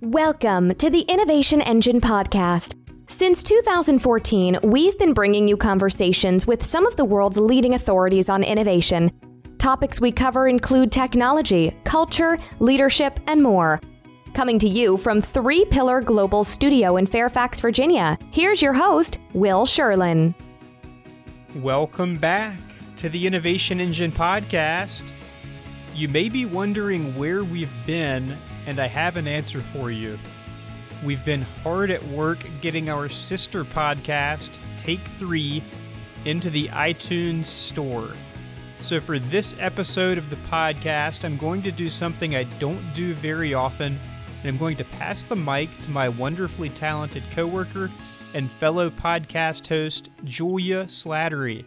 Welcome to the Innovation Engine Podcast. Since 2014, we've been bringing you conversations with some of the world's leading authorities on innovation. Topics we cover include technology, culture, leadership, and more. Coming to you from Three Pillar Global Studio in Fairfax, Virginia, here's your host, Will Sherlin. Welcome back to the Innovation Engine Podcast. You may be wondering where we've been and I have an answer for you. We've been hard at work getting our sister podcast, Take Three, into the iTunes store. So, for this episode of the podcast, I'm going to do something I don't do very often, and I'm going to pass the mic to my wonderfully talented coworker and fellow podcast host, Julia Slattery.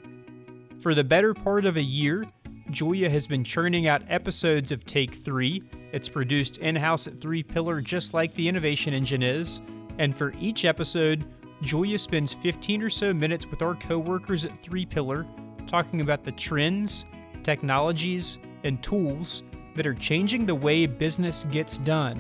For the better part of a year, Julia has been churning out episodes of Take Three it's produced in house at Three Pillar, just like the Innovation Engine is. And for each episode, Julia spends 15 or so minutes with our coworkers at Three Pillar talking about the trends, technologies, and tools that are changing the way business gets done.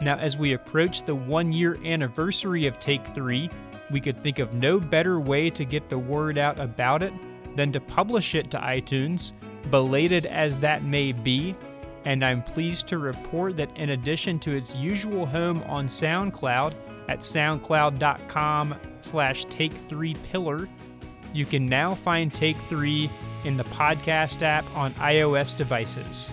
Now, as we approach the one year anniversary of Take Three, we could think of no better way to get the word out about it than to publish it to iTunes, belated as that may be and I'm pleased to report that in addition to its usual home on SoundCloud at soundcloud.com slash take three pillar, you can now find Take Three in the podcast app on iOS devices.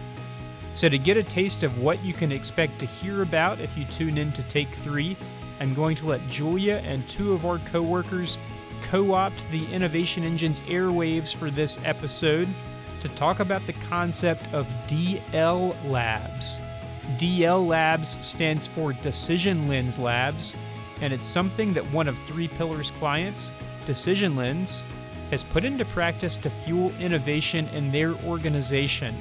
So, to get a taste of what you can expect to hear about if you tune in to Take Three, I'm going to let Julia and two of our coworkers co opt the Innovation Engine's airwaves for this episode to talk about the concept of DL Labs. DL Labs stands for Decision Lens Labs, and it's something that one of Three Pillars clients, Decision Lens, has put into practice to fuel innovation in their organization.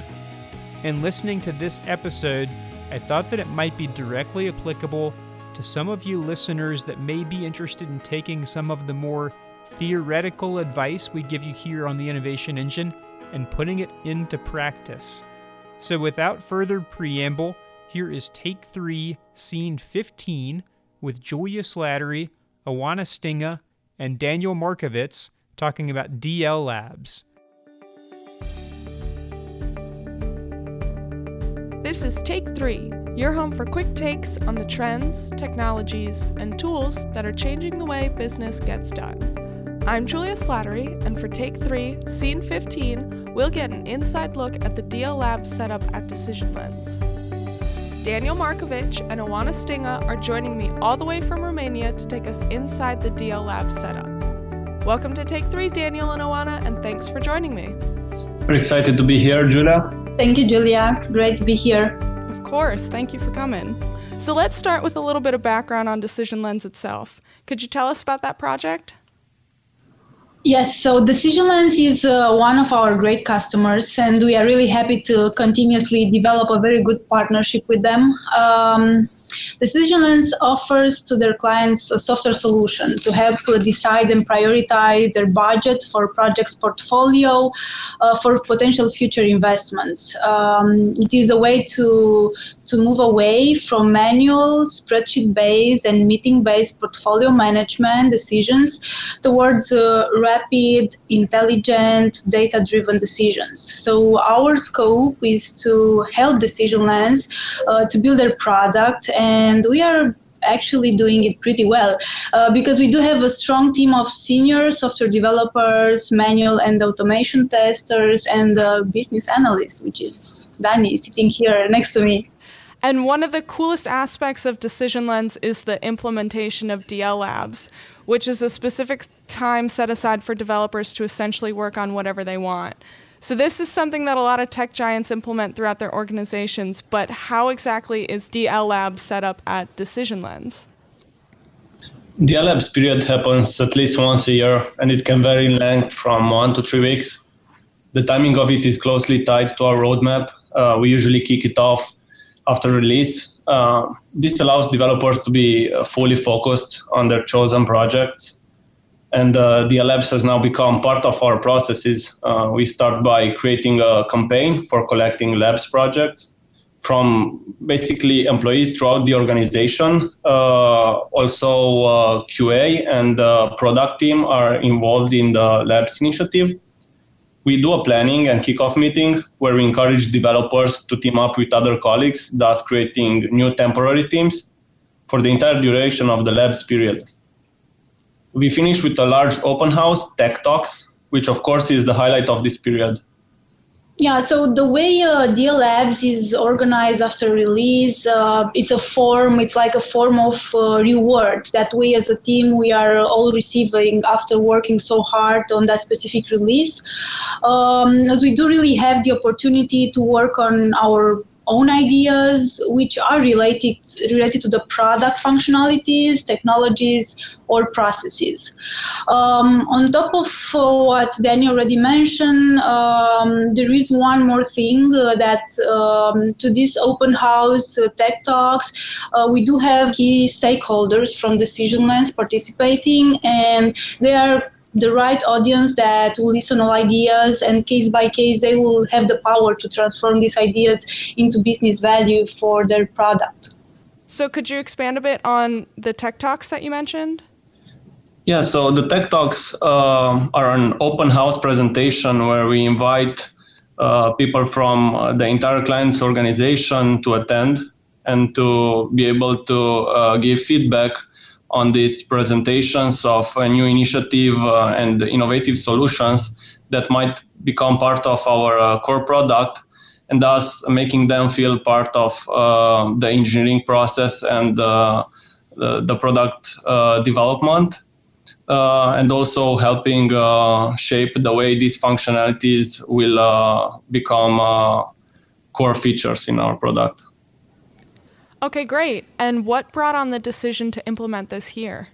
In listening to this episode, I thought that it might be directly applicable to some of you listeners that may be interested in taking some of the more theoretical advice we give you here on the Innovation Engine and putting it into practice. So, without further preamble, here is take three, scene 15, with Julia Slattery, Oana Stinga, and Daniel Markovitz talking about DL Labs. This is Take Three, your home for quick takes on the trends, technologies, and tools that are changing the way business gets done. I'm Julia Slattery, and for Take 3, Scene 15, we'll get an inside look at the DL Lab setup at Decision Lens. Daniel Markovitz and Oana Stinga are joining me all the way from Romania to take us inside the DL Lab setup. Welcome to Take 3, Daniel and Oana, and thanks for joining me. We're excited to be here, Julia. Thank you, Julia. Great to be here. Of course, thank you for coming. So let's start with a little bit of background on Decision Lens itself. Could you tell us about that project? Yes, so Decision Lens is uh, one of our great customers, and we are really happy to continuously develop a very good partnership with them. Um, Decision Lens offers to their clients a software solution to help decide and prioritize their budget for projects portfolio uh, for potential future investments. Um, it is a way to, to move away from manual, spreadsheet based, and meeting based portfolio management decisions towards uh, rapid, intelligent, data driven decisions. So, our scope is to help Decision Lens uh, to build their product and we are actually doing it pretty well uh, because we do have a strong team of senior software developers, manual and automation testers, and business analysts, which is Danny sitting here next to me. And one of the coolest aspects of Decision Lens is the implementation of DL Labs, which is a specific time set aside for developers to essentially work on whatever they want. So this is something that a lot of tech giants implement throughout their organizations, but how exactly is DL Labs set up at Decision Lens? DL Labs period happens at least once a year, and it can vary in length from one to three weeks. The timing of it is closely tied to our roadmap. Uh, we usually kick it off after release. Uh, this allows developers to be uh, fully focused on their chosen projects and uh, Labs has now become part of our processes. Uh, we start by creating a campaign for collecting labs projects. from basically employees throughout the organization. Uh, also, uh, QA and uh, product team are involved in the labs initiative. We do a planning and kickoff meeting where we encourage developers to team up with other colleagues, thus creating new temporary teams for the entire duration of the labs period. We finish with a large open house, Tech Talks, which of course is the highlight of this period. Yeah, so the way uh, DL Labs is organized after release, uh, it's a form, it's like a form of uh, reward that we as a team, we are all receiving after working so hard on that specific release. Um, as we do really have the opportunity to work on our own ideas which are related related to the product functionalities, technologies, or processes. Um, on top of uh, what Danny already mentioned, um, there is one more thing uh, that um, to this open house uh, tech talks, uh, we do have key stakeholders from Decisionlens participating, and they are the right audience that will listen all ideas and case by case they will have the power to transform these ideas into business value for their product. So could you expand a bit on the tech talks that you mentioned? Yeah, so the tech talks uh, are an open house presentation where we invite uh, people from uh, the entire client's organization to attend and to be able to uh, give feedback on these presentations of a new initiative uh, and innovative solutions that might become part of our uh, core product and thus making them feel part of uh, the engineering process and uh, the, the, product uh, development uh, and also helping shape the way these functionalities will become core features in our product. Okay, great. And what brought on the decision to implement this here?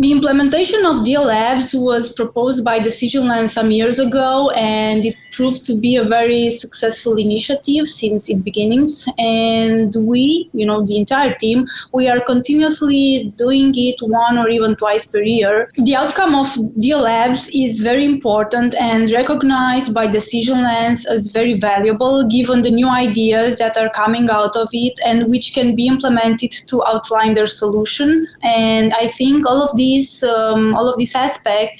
The implementation of DL Labs was proposed by Decisionlens some years ago, and it proved to be a very successful initiative since its beginnings. And we, you know, the entire team, we are continuously doing it one or even twice per year. The outcome of DL Labs is very important and recognized by Decisionlens as very valuable, given the new ideas that are coming out of it and which can be implemented to outline their solution. And I think all of these these um, all of these aspects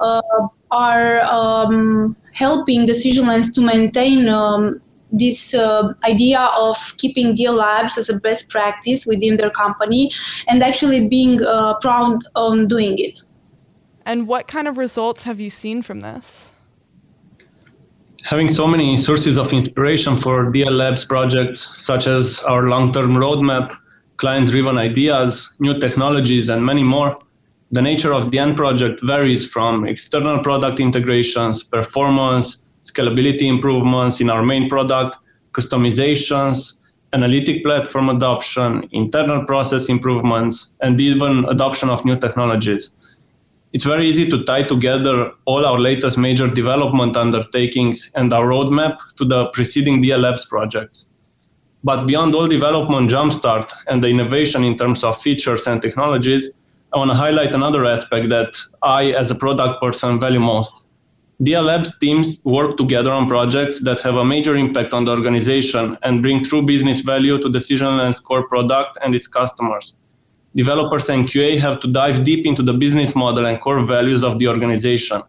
uh, are um, helping Decisionlens to maintain um, this uh, idea of keeping DL Labs as a best practice within their company and actually being uh, proud on doing it. And what kind of results have you seen from this? Having so many sources of inspiration for DL Labs projects, such as our long term roadmap, client driven ideas, new technologies, and many more, the nature of the end project varies from external product integrations, performance, scalability improvements in our main product, customizations, analytic platform adoption, internal process improvements, and even adoption of new technologies. It's very easy to tie together all our latest major development undertakings and our roadmap to the preceding DL Labs projects. But beyond all development jumpstart and the innovation in terms of features and technologies, I want to highlight another aspect that I, as a product person, value most. DL Labs teams work together on projects that have a major impact on the organization and bring true business value to Decisionlens core product and its customers. Developers and QA have to dive deep into the business model and core values of the organization.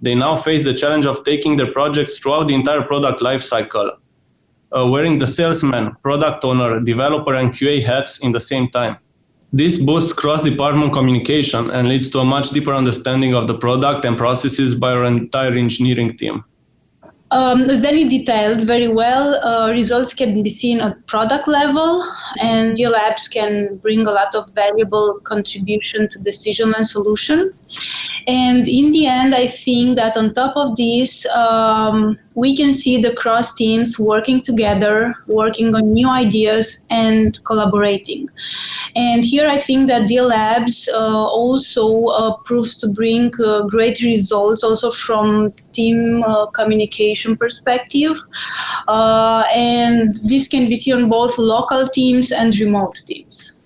They now face the challenge of taking their projects throughout the entire product lifecycle, uh, wearing the salesman, product owner, developer, and QA hats in the same time. This boosts cross-department communication and leads to a much deeper understanding of the product and processes by our entire engineering team. Um, Danny detailed very well, uh, results can be seen at product level, and your labs can bring a lot of valuable contribution to decision and solution. And in the end, I think that on top of this, um, we can see the cross teams working together, working on new ideas and collaborating. And here I think that the Labs uh, also uh, proves to bring uh, great results also from team uh, communication perspective. Uh, and this can be seen on both local teams and remote teams.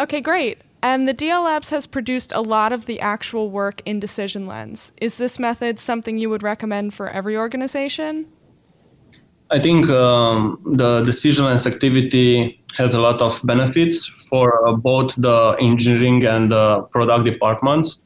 Okay, great. And the DL Labs has produced a lot of the actual work in Decision Lens. Is this method something you would recommend for every organization? I think um, the decision lens activity has a lot of benefits for uh, both the engineering and the product departments.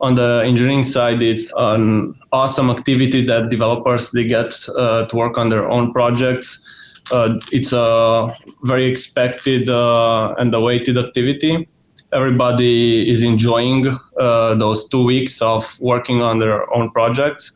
On the engineering side, it's an awesome activity that developers they get uh, to work on their own projects. Uh, it's a very expected uh, and awaited activity. Everybody is enjoying uh, those two weeks of working on their own projects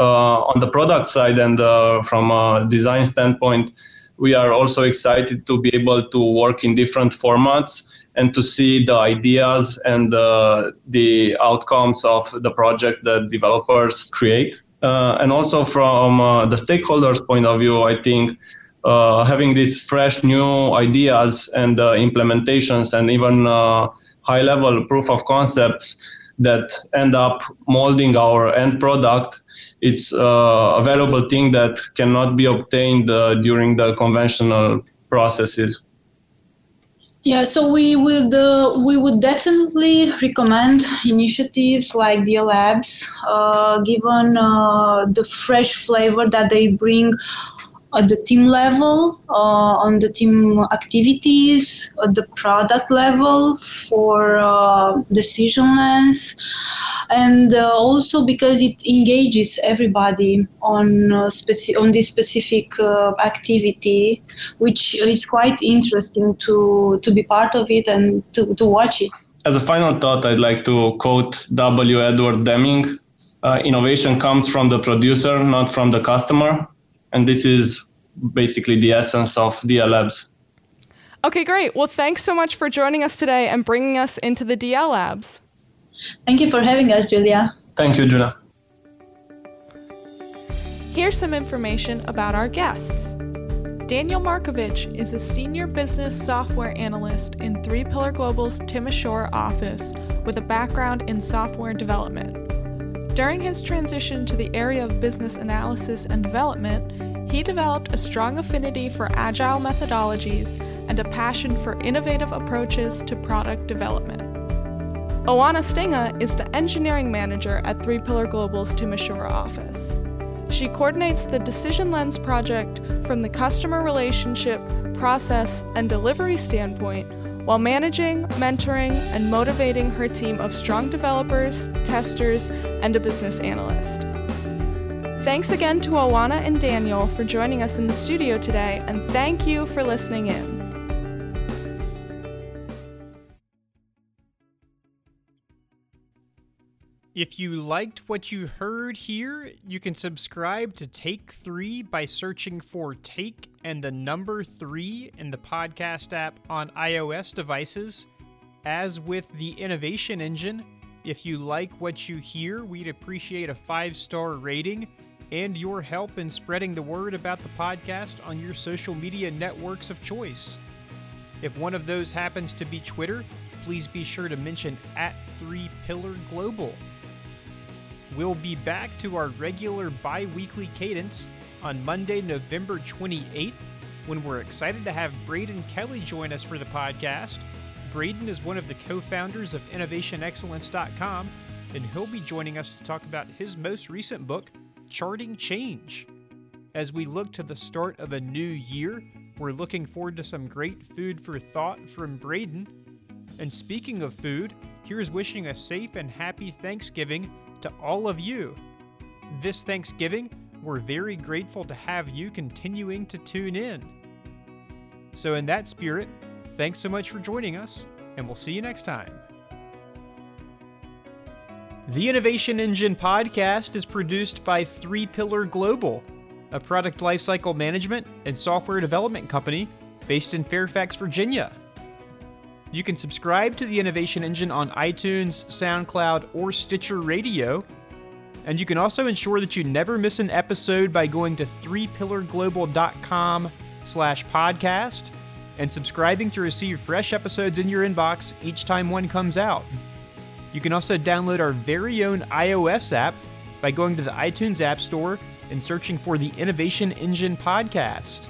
uh, on the product side and uh, from a design standpoint, we are also excited to be able to work in different formats and to see the ideas and uh, the outcomes of the project that developers create. Uh, and also from uh, the stakeholders' point of view, I think uh, having these fresh new ideas and implementations and even high-level proof of concepts that end up molding our end product it's uh, a valuable thing that cannot be obtained uh, during the conventional processes. Yeah, so we would uh, we would definitely recommend initiatives like DL Labs, uh, given uh, the fresh flavor that they bring at the team level, uh, on the team activities, at the product level for uh, decision lens, and uh, also because it engages everybody on uh, speci- on this specific uh, activity, which is quite interesting to to be part of it and to, to watch it. As a final thought, I'd like to quote W. Edward Deming. Uh, innovation comes from the producer, not from the customer and this is basically the essence of DL Labs. Okay, great. Well, thanks so much for joining us today and bringing us into the DL Labs. Thank you for having us, Julia. Thank you, Julia. Here's some information about our guests. Daniel Markovitz is a senior business software analyst in Three Pillar Global's Timisoara office with a background in software development. During his transition to the area of business analysis and development, he developed a strong affinity for agile methodologies and a passion for innovative approaches to product development. Oana Stinga is the engineering manager at Three Pillar Global's Timisoara office. She coordinates the Decision Lens project from the customer relationship, process, and delivery standpoint while managing, mentoring, and motivating her team of strong developers, testers, and a business analyst. Thanks again to Oana and Daniel for joining us in the studio today, and thank you for listening in. If you liked what you heard here, you can subscribe to Take 3 by searching for Take and the number 3 in the podcast app on iOS devices. As with the Innovation Engine, if you like what you hear, we'd appreciate a five star rating and your help in spreading the word about the podcast on your social media networks of choice. If one of those happens to be Twitter, please be sure to mention at 3 Pillar Global. We'll be back to our regular bi weekly cadence on Monday, November 28th, when we're excited to have Braden Kelly join us for the podcast. Braden is one of the co founders of InnovationExcellence.com, and he'll be joining us to talk about his most recent book, Charting Change. As we look to the start of a new year, we're looking forward to some great food for thought from Braden. And speaking of food, here's wishing a safe and happy Thanksgiving to all of you. This Thanksgiving, we're very grateful to have you continuing to tune in. So, in that spirit, thanks so much for joining us, and we'll see you next time. The Innovation Engine podcast is produced by Three Pillar Global, a product lifecycle management and software development company based in Fairfax, Virginia. You can subscribe to the Innovation Engine on iTunes, SoundCloud, or Stitcher Radio. And you can also ensure that you never miss an episode by going to threepillarglobal.com slash podcast and subscribing to receive fresh episodes in your inbox each time one comes out. You can also download our very own iOS app by going to the iTunes App Store and searching for the Innovation Engine podcast.